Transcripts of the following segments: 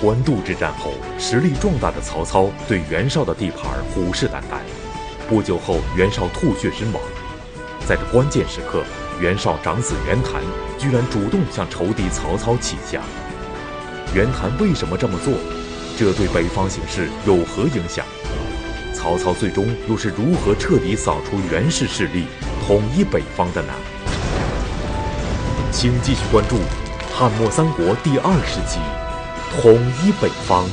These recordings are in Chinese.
官渡之战后，实力壮大的曹操对袁绍的地盘虎视眈眈。不久后，袁绍吐血身亡。在这关键时刻，袁绍长子袁谭居然主动向仇敌曹操请降。袁谭为什么这么做？这对北方形势有何影响？曹操最终又是如何彻底扫除袁氏势力，统一北方的呢？请继续关注《汉末三国》第二十集。统一北方。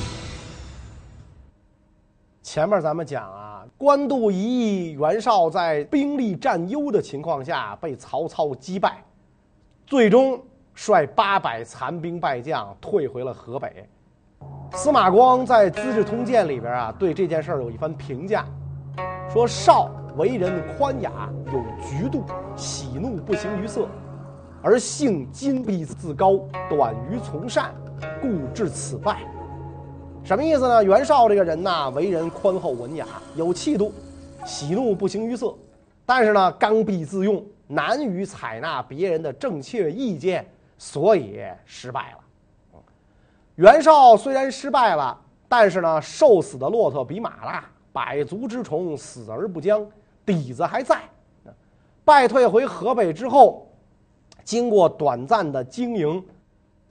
前面咱们讲啊，官渡一役，袁绍在兵力占优的情况下被曹操击败，最终率八百残兵败将退回了河北。司马光在《资治通鉴》里边啊，对这件事儿有一番评价，说绍为人宽雅，有局度，喜怒不形于色，而性矜敝自高，短于从善。故致此败，什么意思呢？袁绍这个人呐，为人宽厚文雅，有气度，喜怒不形于色，但是呢，刚愎自用，难于采纳别人的正确意见，所以失败了。袁绍虽然失败了，但是呢，瘦死的骆驼比马大，百足之虫死而不僵，底子还在。败退回河北之后，经过短暂的经营。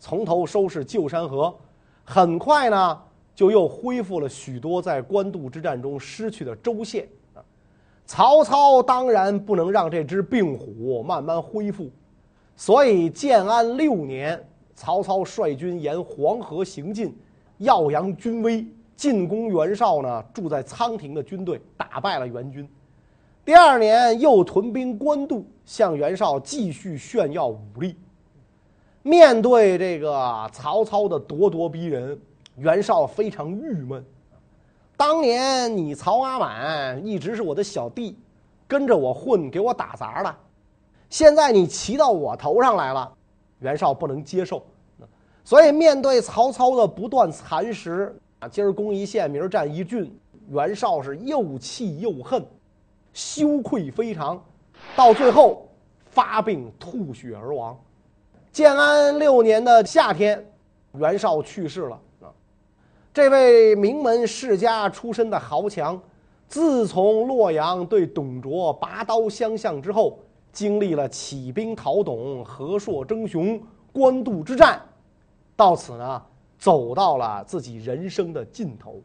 从头收拾旧山河，很快呢，就又恢复了许多在官渡之战中失去的州县。曹操当然不能让这只病虎慢慢恢复，所以建安六年，曹操率军沿黄河行进，耀扬军威，进攻袁绍呢住在仓亭的军队，打败了袁军。第二年又屯兵官渡，向袁绍继续炫耀武力。面对这个曹操的咄咄逼人，袁绍非常郁闷。当年你曹阿满一直是我的小弟，跟着我混，给我打杂的。现在你骑到我头上来了，袁绍不能接受。所以面对曹操的不断蚕食，啊，今儿攻一县，明儿占一郡，袁绍是又气又恨，羞愧非常，到最后发病吐血而亡。建安六年的夏天，袁绍去世了啊。这位名门世家出身的豪强，自从洛阳对董卓拔刀相向之后，经历了起兵讨董、河朔争雄、官渡之战，到此呢，走到了自己人生的尽头。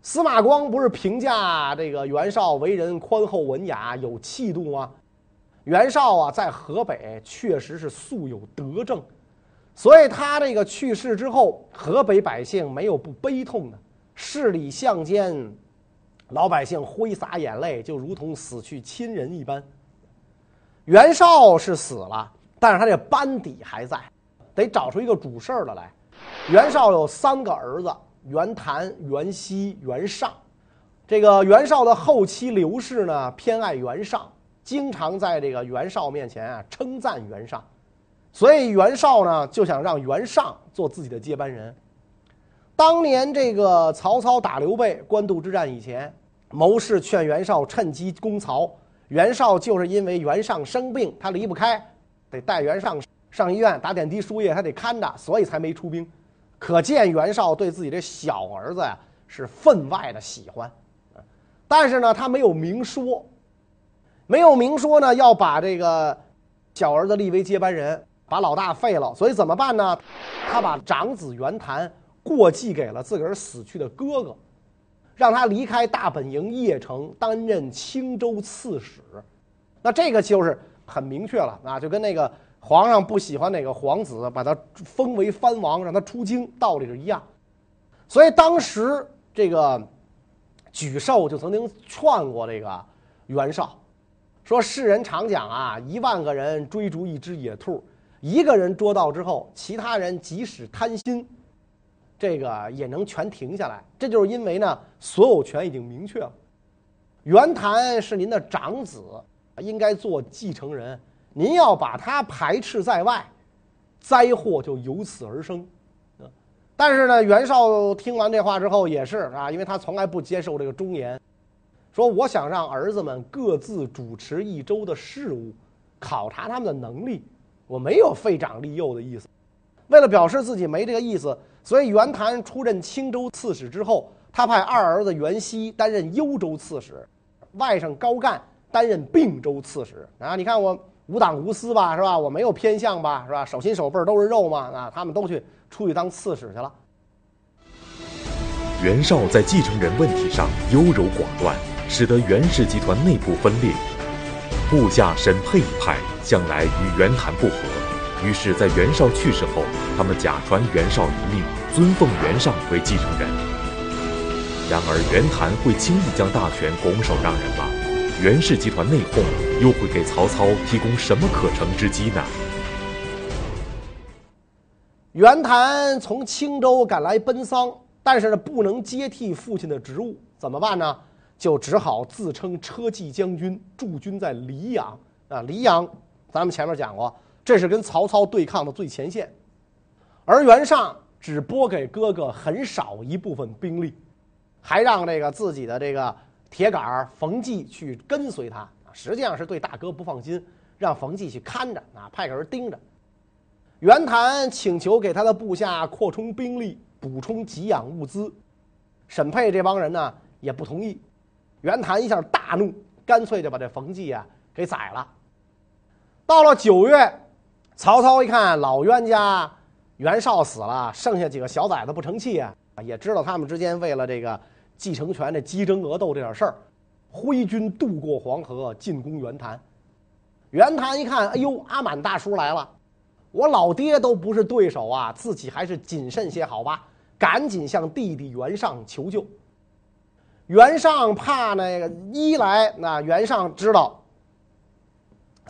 司马光不是评价这个袁绍为人宽厚文雅、有气度吗？袁绍啊，在河北确实是素有德政，所以他这个去世之后，河北百姓没有不悲痛的，市里巷间，老百姓挥洒眼泪，就如同死去亲人一般。袁绍是死了，但是他这班底还在，得找出一个主事儿的来。袁绍有三个儿子：袁谭、袁熙、袁尚。这个袁绍的后期刘氏呢，偏爱袁尚。经常在这个袁绍面前啊称赞袁尚，所以袁绍呢就想让袁尚做自己的接班人。当年这个曹操打刘备，官渡之战以前，谋士劝袁绍趁机攻曹。袁绍就是因为袁尚生病，他离不开，得带袁尚上医院打点滴输液，他得看着，所以才没出兵。可见袁绍对自己这小儿子呀是分外的喜欢，但是呢他没有明说。没有明说呢，要把这个小儿子立为接班人，把老大废了。所以怎么办呢？他把长子袁谭过继给了自个儿死去的哥哥，让他离开大本营邺城，担任青州刺史。那这个就是很明确了啊，就跟那个皇上不喜欢哪个皇子，把他封为藩王，让他出京，道理是一样。所以当时这个沮授就曾经劝过这个袁绍。说世人常讲啊，一万个人追逐一只野兔，一个人捉到之后，其他人即使贪心，这个也能全停下来。这就是因为呢，所有权已经明确了。袁谭是您的长子，应该做继承人，您要把他排斥在外，灾祸就由此而生。但是呢，袁绍听完这话之后也是啊，因为他从来不接受这个忠言。说我想让儿子们各自主持一周的事务，考察他们的能力，我没有废长立幼的意思。为了表示自己没这个意思，所以袁谭出任青州刺史之后，他派二儿子袁熙担任幽州刺史，外甥高干担任并州刺史。啊，你看我无党无私吧，是吧？我没有偏向吧，是吧？手心手背都是肉嘛，啊，他们都去出去当刺史去了。袁绍在继承人问题上优柔寡断，使得袁氏集团内部分裂。部下沈沛一派向来与袁谭不和。于是，在袁绍去世后，他们假传袁绍遗命，尊奉袁尚为继承人。然而，袁谭会轻易将大权拱手让人吗？袁氏集团内讧又会给曹操提供什么可乘之机呢？袁谭从青州赶来奔丧，但是呢，不能接替父亲的职务，怎么办呢？就只好自称车骑将军，驻军在黎阳。啊，黎阳，咱们前面讲过。这是跟曹操对抗的最前线，而袁尚只拨给哥哥很少一部分兵力，还让这个自己的这个铁杆冯骥去跟随他，实际上是对大哥不放心，让冯骥去看着啊，派个人盯着。袁谭请求给他的部下扩充兵力，补充给养物资，沈沛这帮人呢也不同意。袁谭一下大怒，干脆就把这冯骥啊给宰了。到了九月。曹操一看老冤家袁绍死了，剩下几个小崽子不成器啊，也知道他们之间为了这个继承权的鸡争鹅斗这点事儿，挥军渡过黄河进攻袁谭。袁谭一看，哎呦，阿满大叔来了，我老爹都不是对手啊，自己还是谨慎些好吧，赶紧向弟弟袁尚求救。袁尚怕那个一来，那袁尚知道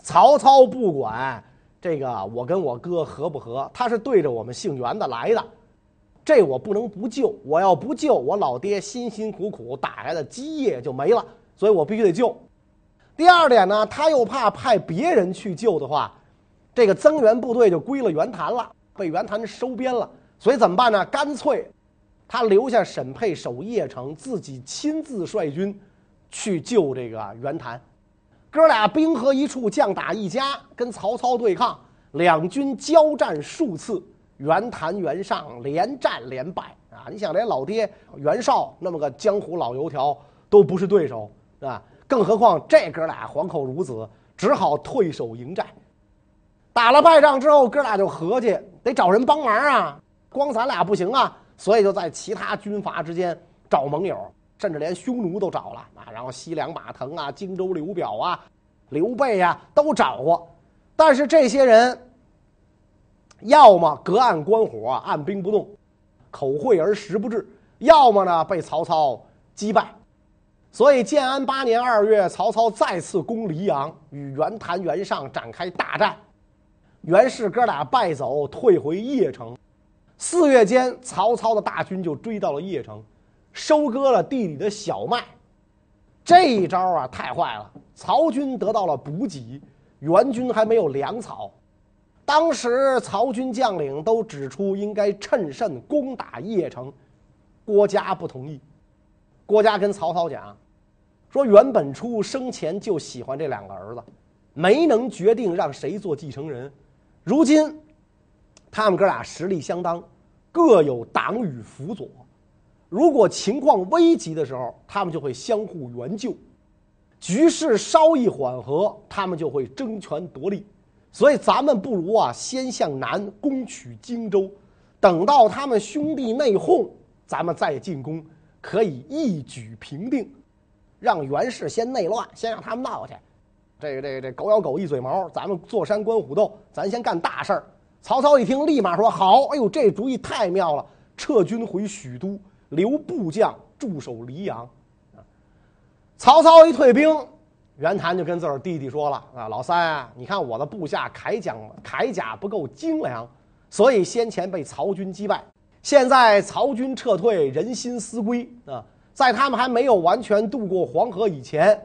曹操不管。这个我跟我哥合不合？他是对着我们姓袁的来的，这我不能不救。我要不救，我老爹辛辛苦苦打来的基业就没了，所以我必须得救。第二点呢，他又怕派别人去救的话，这个增援部队就归了袁谭了，被袁谭收编了。所以怎么办呢？干脆他留下沈沛守邺城，自己亲自率军去救这个袁谭。哥俩兵合一处，将打一家，跟曹操对抗，两军交战数次，袁谭、袁尚连战连败啊！你想，连老爹袁绍那么个江湖老油条都不是对手啊，更何况这哥俩黄口孺子，只好退守营寨。打了败仗之后，哥俩就合计得找人帮忙啊，光咱俩不行啊，所以就在其他军阀之间找盟友。甚至连匈奴都找了啊，然后西凉马腾啊、荆州刘表啊、刘备呀都找过，但是这些人要么隔岸观火、按兵不动，口惠而实不至；要么呢被曹操击败。所以建安八年二月，曹操再次攻黎阳，与袁谭、袁尚展开大战，袁氏哥俩败走，退回邺城。四月间，曹操的大军就追到了邺城。收割了地里的小麦，这一招啊太坏了！曹军得到了补给，袁军还没有粮草。当时曹军将领都指出应该趁胜攻打邺城，郭嘉不同意。郭嘉跟曹操讲说：“袁本初生前就喜欢这两个儿子，没能决定让谁做继承人。如今他们哥俩实力相当，各有党羽辅佐。”如果情况危急的时候，他们就会相互援救；局势稍一缓和，他们就会争权夺利。所以咱们不如啊，先向南攻取荆州，等到他们兄弟内讧，咱们再进攻，可以一举平定。让袁氏先内乱，先让他们闹去。这个这个这狗咬狗一嘴毛，咱们坐山观虎斗，咱先干大事儿。曹操一听，立马说：“好！哎呦，这主意太妙了！撤军回许都。”留部将驻守黎阳，曹操一退兵，袁谭就跟自个儿弟弟说了：“啊，老三啊，你看我的部下铠甲铠甲不够精良，所以先前被曹军击败。现在曹军撤退，人心思归啊，在他们还没有完全渡过黄河以前，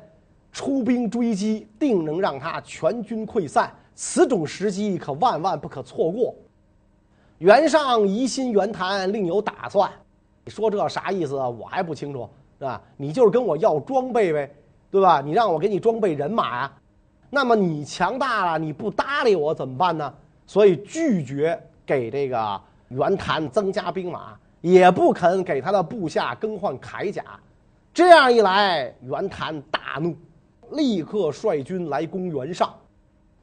出兵追击，定能让他全军溃散。此种时机可万万不可错过。”袁尚疑心袁谭另有打算。你说这啥意思？我还不清楚，是吧？你就是跟我要装备呗，对吧？你让我给你装备人马呀，那么你强大了，你不搭理我怎么办呢？所以拒绝给这个袁谭增加兵马，也不肯给他的部下更换铠甲。这样一来，袁谭大怒，立刻率军来攻袁尚，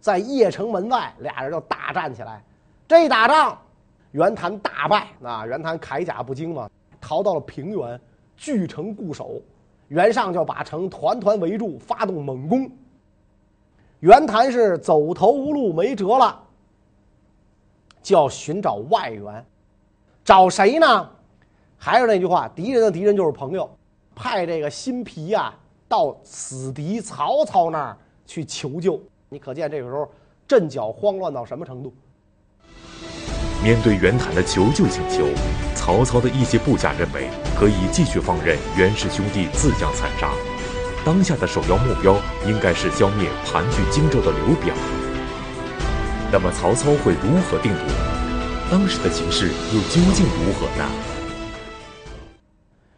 在邺城门外，俩人就大战起来。这一打仗，袁谭大败啊！袁谭铠甲不精嘛，逃到了平原，据城固守。袁尚就把城团团围住，发动猛攻。袁谭是走投无路，没辙了，就要寻找外援，找谁呢？还是那句话，敌人的敌人就是朋友。派这个辛毗啊，到死敌曹操那儿去求救。你可见这个时候阵脚慌乱到什么程度？面对袁谭的求救请求，曹操的一些部下认为可以继续放任袁氏兄弟自相残杀。当下的首要目标应该是消灭盘踞荆州的刘表。那么曹操会如何定夺？当时的形势又究竟如何呢？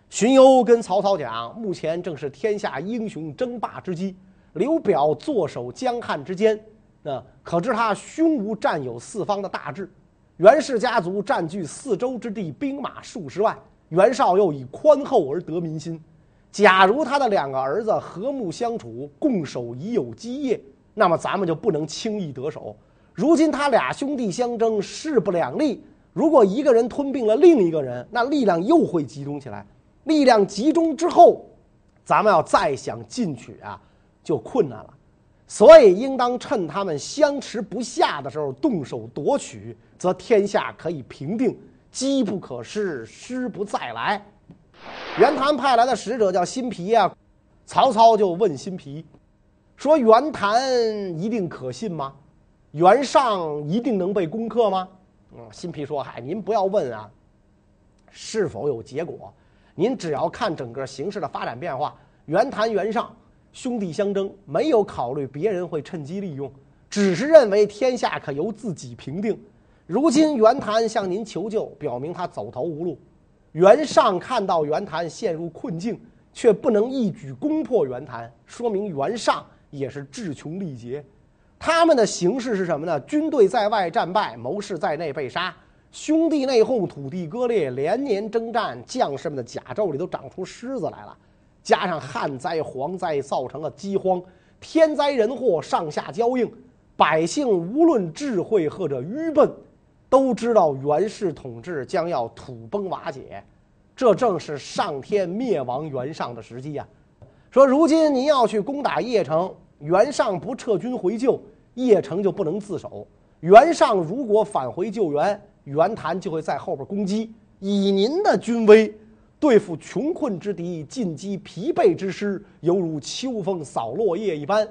荀攸跟曹操讲：“目前正是天下英雄争霸之机，刘表坐守江汉之间，那可知他胸无占有四方的大志。袁氏家族占据四周之地，兵马数十万，袁绍又以宽厚而得民心。假如他的两个儿子和睦相处，共守已有基业，那么咱们就不能轻易得手。如今他俩兄弟相争，势不两立。如果一个人吞并了另一个人，那力量又会集中起来。”力量集中之后，咱们要再想进取啊，就困难了。所以应当趁他们相持不下的时候动手夺取，则天下可以平定，机不可失，失不再来。袁谭派来的使者叫辛毗啊，曹操就问辛毗说：“袁谭一定可信吗？袁尚一定能被攻克吗？”嗯，辛毗说：“嗨，您不要问啊，是否有结果。”您只要看整个形势的发展变化，袁谭、袁尚兄弟相争，没有考虑别人会趁机利用，只是认为天下可由自己平定。如今袁谭向您求救，表明他走投无路；袁尚看到袁谭陷入困境，却不能一举攻破袁谭，说明袁尚也是志穷力竭。他们的形势是什么呢？军队在外战败，谋士在内被杀。兄弟内讧，土地割裂，连年征战，将士们的甲胄里都长出虱子来了。加上旱灾、蝗灾，造成了饥荒，天灾人祸上下交映，百姓无论智慧或者愚笨，都知道袁氏统治将要土崩瓦解，这正是上天灭亡袁尚的时机呀。说如今您要去攻打邺城，袁尚不撤军回救，邺城就不能自守。袁尚如果返回救援，袁谭就会在后边攻击，以您的军威对付穷困之敌，进击疲惫之师，犹如秋风扫落叶一般。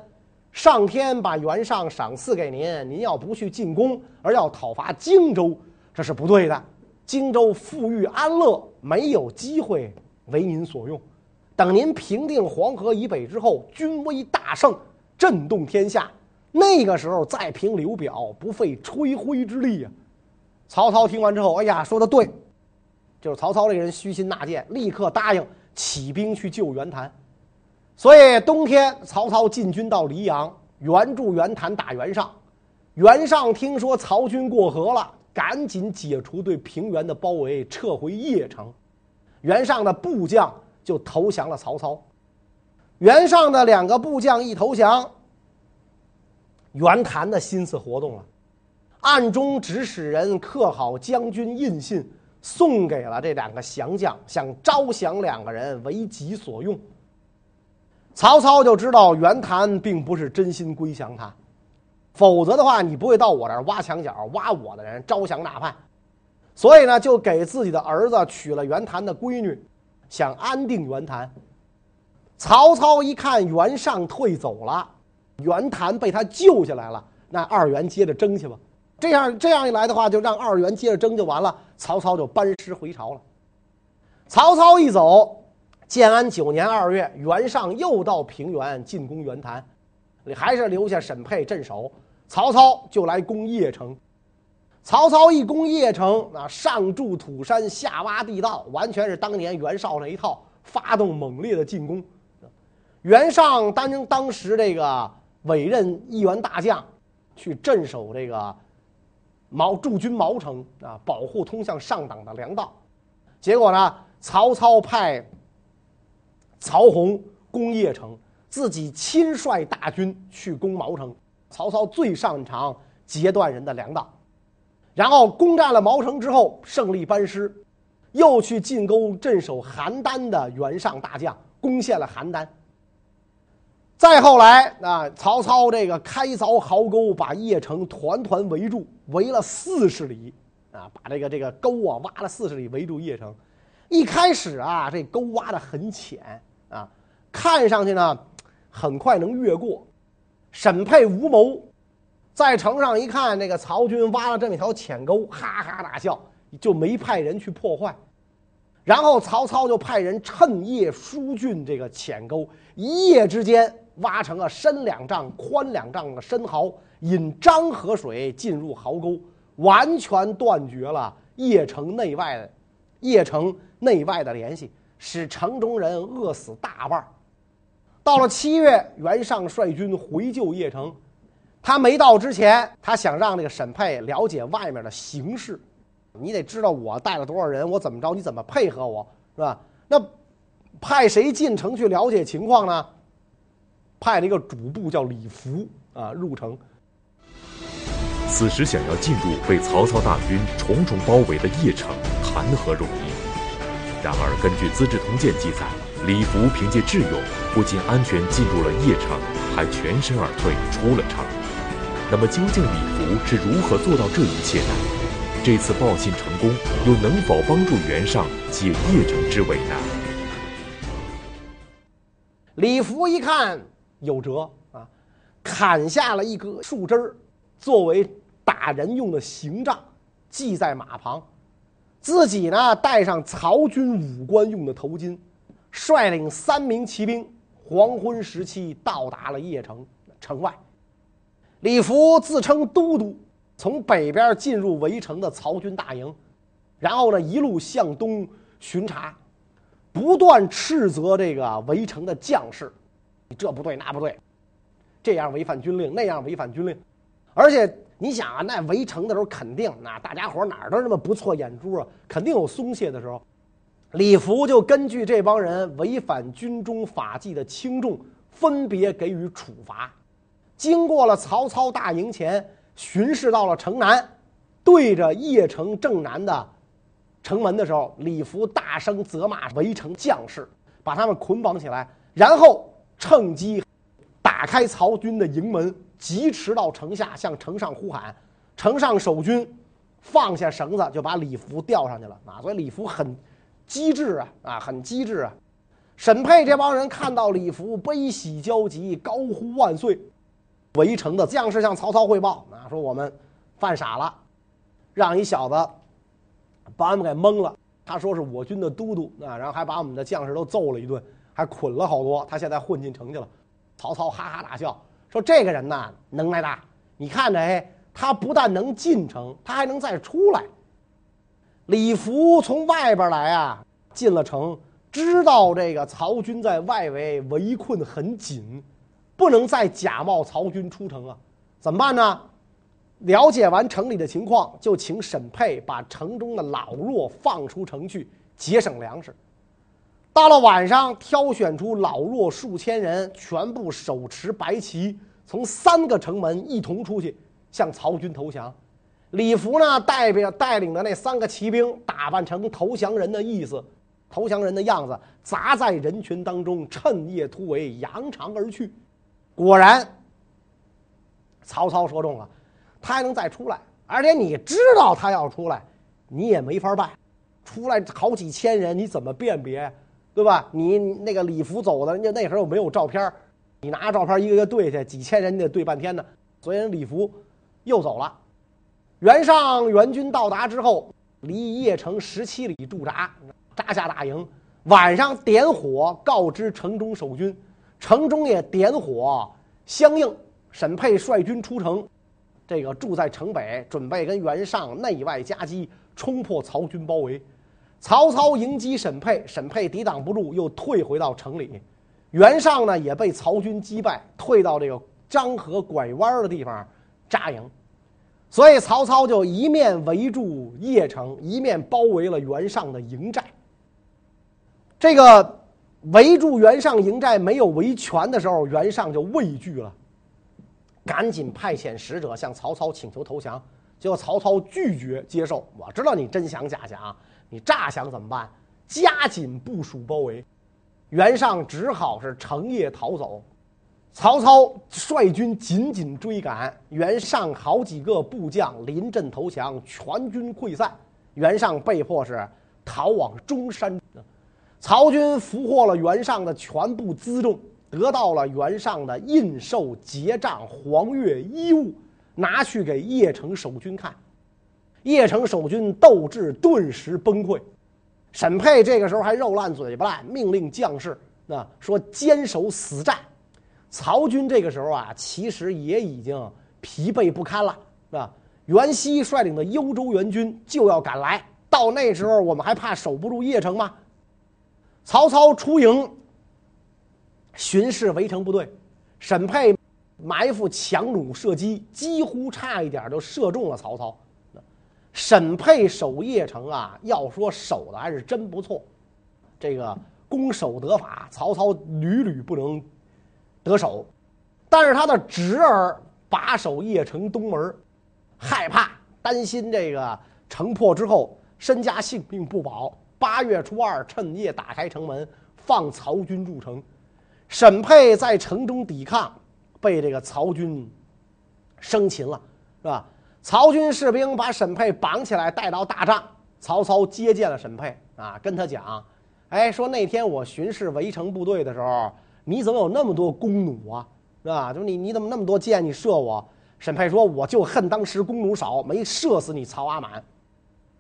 上天把袁尚赏赐给您，您要不去进攻，而要讨伐荆州，这是不对的。荆州富裕安乐，没有机会为您所用。等您平定黄河以北之后，军威大盛，震动天下，那个时候再平刘表，不费吹灰之力啊。曹操听完之后，哎呀，说的对，就是曹操这个人虚心纳谏，立刻答应起兵去救袁谭。所以冬天，曹操进军到黎阳，援助袁谭打袁尚。袁尚听说曹军过河了，赶紧解除对平原的包围，撤回邺城。袁尚的部将就投降了曹操。袁尚的两个部将一投降，袁谭的心思活动了。暗中指使人刻好将军印信，送给了这两个降将，想招降两个人为己所用。曹操就知道袁谭并不是真心归降他，否则的话，你不会到我这儿挖墙脚，挖我的人，招降纳叛。所以呢，就给自己的儿子娶了袁谭的闺女，想安定袁谭。曹操一看袁尚退走了，袁谭被他救下来了，那二袁接着争去吧。这样这样一来的话，就让二袁接着争就完了。曹操就班师回朝了。曹操一走，建安九年二月，袁尚又到平原进攻袁谭，还是留下沈沛镇守。曹操就来攻邺城。曹操一攻邺城，那上筑土山，下挖地道，完全是当年袁绍那一套，发动猛烈的进攻。袁尚当当时这个委任一员大将，去镇守这个。毛驻军毛城啊，保护通向上党的粮道。结果呢，曹操派曹洪攻邺城，自己亲率大军去攻毛城。曹操最擅长截断人的粮道，然后攻占了毛城之后，胜利班师，又去进攻镇守邯郸的袁尚大将，攻陷了邯郸。再后来啊，曹操这个开凿壕沟，把邺城团团围住，围了四十里啊，把这个这个沟啊挖了四十里，围住邺城。一开始啊，这沟挖得很浅啊，看上去呢，很快能越过。沈佩无谋在城上一看，那个曹军挖了这么一条浅沟，哈哈大笑，就没派人去破坏。然后曹操就派人趁夜疏浚这个浅沟，一夜之间。挖成了深两丈、宽两丈的深壕，引漳河水进入壕沟，完全断绝了邺城内外的邺城内外的联系，使城中人饿死大半。到了七月，袁尚率军回救邺城，他没到之前，他想让这个沈佩了解外面的形势，你得知道我带了多少人，我怎么着，你怎么配合我，是吧？那派谁进城去了解情况呢？派了一个主簿叫李福啊入城。此时想要进入被曹操大军重重包围的邺城，谈何容易？然而，根据《资治通鉴》记载，李福凭借智勇，不仅安全进入了邺城，还全身而退出了城。那么，究竟李福是如何做到这一切的？这次报信成功，又能否帮助袁尚解邺城之围呢？李福一看。有辙啊，砍下了一棵树枝儿，作为打人用的刑杖，系在马旁。自己呢，戴上曹军武官用的头巾，率领三名骑兵，黄昏时期到达了邺城城外。李福自称都督，从北边进入围城的曹军大营，然后呢，一路向东巡查，不断斥责这个围城的将士。这不对，那不对，这样违反军令，那样违反军令，而且你想啊，那围城的时候肯定，那大家伙哪儿都那么不错眼珠啊，肯定有松懈的时候。李福就根据这帮人违反军中法纪的轻重，分别给予处罚。经过了曹操大营前，巡视到了城南，对着邺城正南的城门的时候，李福大声责骂围城将士，把他们捆绑起来，然后。趁机打开曹军的营门，疾驰到城下，向城上呼喊。城上守军放下绳子，就把李福吊上去了啊！所以李福很机智啊，啊，很机智啊！审配这帮人看到李福，悲喜交集，高呼万岁。围城的将士向曹操汇报啊，说我们犯傻了，让一小子把我们给蒙了。他说是我军的都督啊，然后还把我们的将士都揍了一顿。还捆了好多，他现在混进城去了。曹操哈哈大笑，说：“这个人呐，能耐大。你看着，哎，他不但能进城，他还能再出来。”李福从外边来啊，进了城，知道这个曹军在外围围困很紧，不能再假冒曹军出城啊，怎么办呢？了解完城里的情况，就请审配把城中的老弱放出城去，节省粮食。到了晚上，挑选出老弱数千人，全部手持白旗，从三个城门一同出去向曹军投降。李福呢，代表带领的那三个骑兵，打扮成投降人的意思，投降人的样子，砸在人群当中，趁夜突围，扬长而去。果然，曹操说中了，他还能再出来，而且你知道他要出来，你也没法办。出来好几千人，你怎么辨别？对吧？你那个李福走的，人家那时候没有照片，你拿着照片一个个对去，几千人你得对半天呢。所以人李福又走了。袁尚援军到达之后，离邺城十七里驻扎，扎下大营。晚上点火告知城中守军，城中也点火相应。审配率军出城，这个住在城北，准备跟袁尚内外夹击，冲破曹军包围。曹操迎击沈沛，沈沛抵挡不住，又退回到城里。袁尚呢，也被曹军击败，退到这个漳河拐弯的地方扎营。所以曹操就一面围住邺城，一面包围了袁尚的营寨。这个围住袁尚营寨没有围全的时候，袁尚就畏惧了，赶紧派遣使者向曹操请求投降。结果曹操拒绝接受。我知道你真想假想，你诈想怎么办？加紧部署包围，袁尚只好是乘夜逃走。曹操率军紧紧追赶，袁尚好几个部将临阵投降，全军溃散。袁尚被迫是逃往中山。曹军俘获了袁尚的全部辎重，得到了袁尚的印绶、结账、黄钺衣物，拿去给邺城守军看。邺城守军斗志顿时崩溃。沈佩这个时候还肉烂嘴巴烂，命令将士啊说坚守死战。曹军这个时候啊，其实也已经疲惫不堪了，是吧？袁熙率领的幽州援军就要赶来，到那时候我们还怕守不住邺城吗？曹操出营巡视围城部队，沈佩埋伏强弩射击，几乎差一点就射中了曹操。审配守邺城啊，要说守的还是真不错，这个攻守得法，曹操屡屡不能。得手，但是他的侄儿把守邺城东门，害怕担心这个城破之后身家性命不保。八月初二，趁夜打开城门，放曹军入城。审配在城中抵抗，被这个曹军生擒了，是吧？曹军士兵把沈佩绑起来带到大帐，曹操接见了沈佩啊，跟他讲：“哎，说那天我巡视围城部队的时候。”你怎么有那么多弓弩啊？是吧？就你你怎么那么多箭？你射我？沈佩说：“我就恨当时弓弩少，没射死你曹阿满。”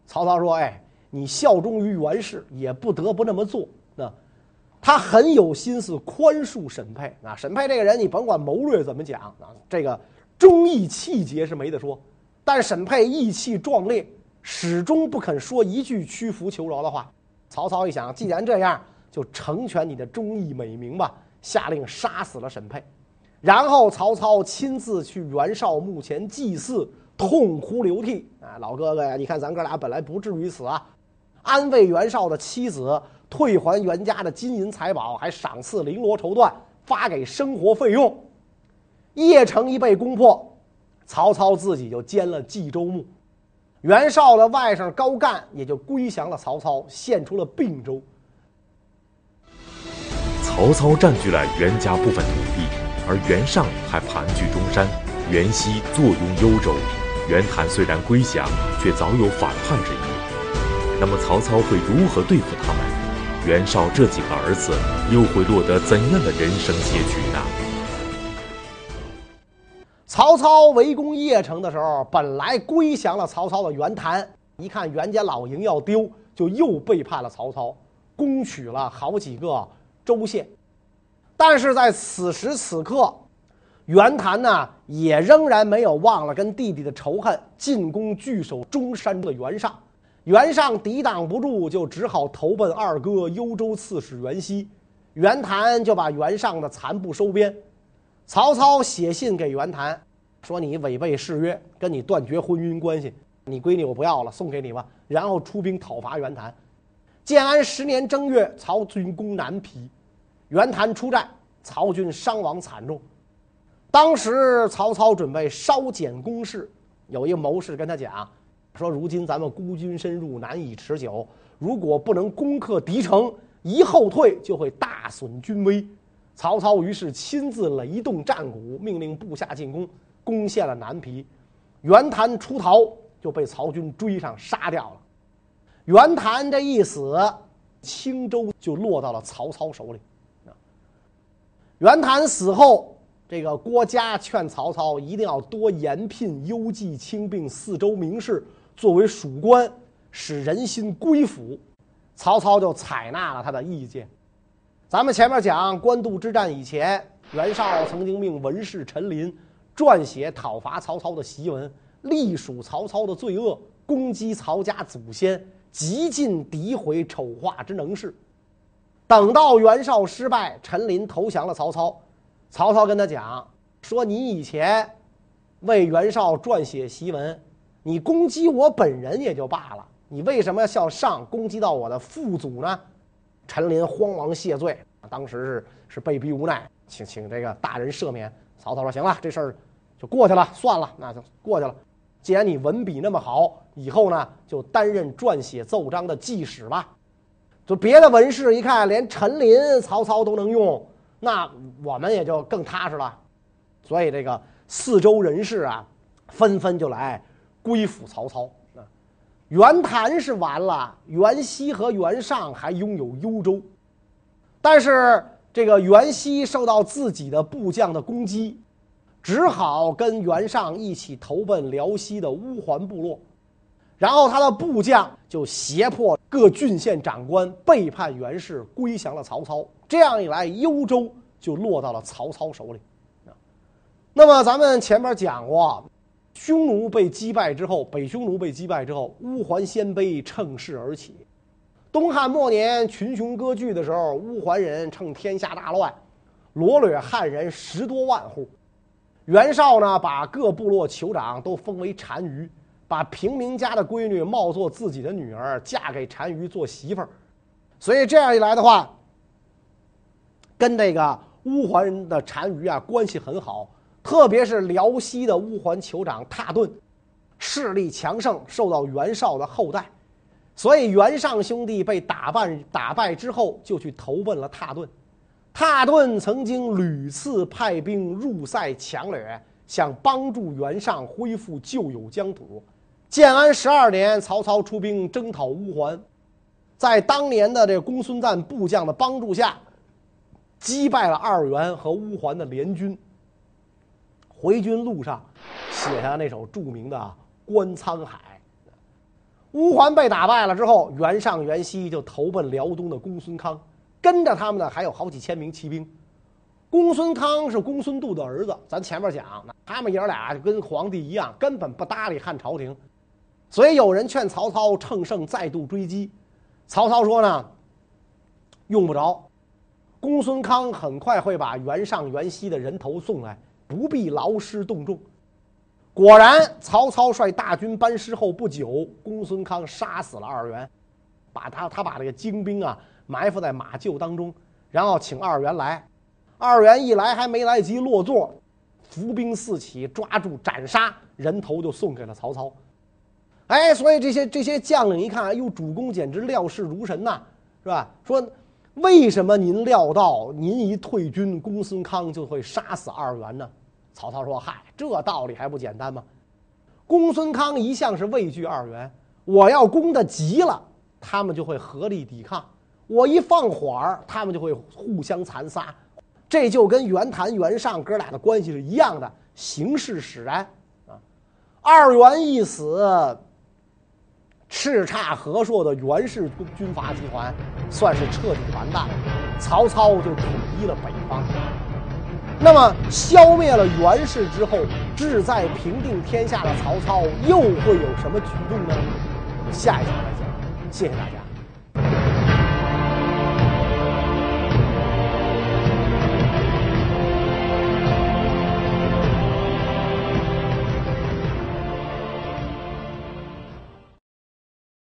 曹操说：“哎，你效忠于袁氏，也不得不那么做。那他很有心思宽恕沈佩啊。沈佩这个人，你甭管谋略怎么讲啊，这个忠义气节是没得说。但沈佩意气壮烈，始终不肯说一句屈服求饶的话。曹操一想，既然这样，就成全你的忠义美名吧。”下令杀死了沈佩，然后曹操亲自去袁绍墓前祭祀，痛哭流涕啊！老哥哥呀，你看咱哥俩本来不至于死啊，安慰袁绍的妻子，退还袁家的金银财宝，还赏赐绫罗绸缎，发给生活费用。邺城一被攻破，曹操自己就兼了冀州牧，袁绍的外甥高干也就归降了曹操，献出了并州。曹操占据了袁家部分土地，而袁尚还盘踞中山，袁熙坐拥幽州。袁谭虽然归降，却早有反叛之意。那么曹操会如何对付他们？袁绍这几个儿子又会落得怎样的人生结局呢？曹操围攻邺城的时候，本来归降了曹操的袁谭，一看袁家老营要丢，就又背叛了曹操，攻取了好几个。州县，但是在此时此刻，袁谭呢也仍然没有忘了跟弟弟的仇恨，进攻据守中山的袁尚。袁尚抵挡不住，就只好投奔二哥幽州刺史袁熙。袁谭就把袁尚的残部收编。曹操写信给袁谭，说：“你违背誓约，跟你断绝婚姻关系，你闺女我不要了，送给你吧。”然后出兵讨伐袁谭。建安十年正月，曹军攻南皮，袁谭出战，曹军伤亡惨重。当时曹操准备稍减攻势，有一个谋士跟他讲说：“如今咱们孤军深入，难以持久。如果不能攻克敌城，一后退就会大损军威。”曹操于是亲自擂动战鼓，命令部下进攻，攻陷了南皮。袁谭出逃，就被曹军追上杀掉了。袁谭这一死，青州就落到了曹操手里。袁谭死后，这个郭嘉劝曹操一定要多延聘幽蓟轻并四州名士作为属官，使人心归附。曹操就采纳了他的意见。咱们前面讲官渡之战以前，袁绍曾经命文士陈琳撰写讨伐曹操的檄文，隶属曹操的罪恶，攻击曹家祖先。极尽诋毁丑化之能事。等到袁绍失败，陈琳投降了曹操。曹操跟他讲说：“你以前为袁绍撰写檄文，你攻击我本人也就罢了，你为什么要向上攻击到我的父祖呢？陈琳慌忙谢罪，当时是是被逼无奈，请请这个大人赦免。曹操说：“行了，这事儿就过去了，算了，那就过去了。既然你文笔那么好，以后呢就担任撰写奏章的记使吧。就别的文士一看，连陈琳曹操都能用，那我们也就更踏实了。所以这个四周人士啊，纷纷就来归附曹操。啊，袁谭是完了，袁熙和袁尚还拥有幽州，但是。”这个袁熙受到自己的部将的攻击，只好跟袁尚一起投奔辽西的乌桓部落，然后他的部将就胁迫各郡县长官背叛袁氏，归降了曹操。这样一来，幽州就落到了曹操手里。那么咱们前面讲过，匈奴被击败之后，北匈奴被击败之后，乌桓鲜卑乘势而起。东汉末年，群雄割据的时候，乌桓人趁天下大乱，罗掠汉人十多万户。袁绍呢，把各部落酋长都封为单于，把平民家的闺女冒作自己的女儿，嫁给单于做媳妇儿。所以这样一来的话，跟这个乌桓人的单于啊关系很好，特别是辽西的乌桓酋长蹋顿，势力强盛，受到袁绍的厚待。所以袁尚兄弟被打败打败之后，就去投奔了蹋顿。蹋顿曾经屡次派兵入塞强掠，想帮助袁尚恢复旧有疆土。建安十二年，曹操出兵征讨乌桓，在当年的这公孙瓒部将的帮助下，击败了二袁和乌桓的联军。回军路上，写下那首著名的《观沧海》。乌桓被打败了之后，袁尚、袁熙就投奔辽东的公孙康，跟着他们呢还有好几千名骑兵。公孙康是公孙度的儿子，咱前面讲，他们爷俩跟皇帝一样，根本不搭理汉朝廷。所以有人劝曹操乘胜再度追击，曹操说呢，用不着，公孙康很快会把袁尚、袁熙的人头送来，不必劳师动众。果然，曹操率大军班师后不久，公孙康杀死了二袁，把他他把这个精兵啊埋伏在马厩当中，然后请二袁来。二袁一来还没来及落座，伏兵四起，抓住斩杀，人头就送给了曹操。哎，所以这些这些将领一看，哎呦，主公简直料事如神呐，是吧？说为什么您料到您一退军，公孙康就会杀死二袁呢？曹操说：“嗨，这道理还不简单吗？公孙康一向是畏惧二袁，我要攻得急了，他们就会合力抵抗；我一放缓儿，他们就会互相残杀。这就跟袁谭、袁尚哥俩的关系是一样的，形势使然啊。二袁一死，叱咤河朔的袁氏军阀集团算是彻底完蛋了，曹操就统一了北方。”那么消灭了袁氏之后，志在平定天下的曹操又会有什么举动呢？下一期再见。谢谢大家。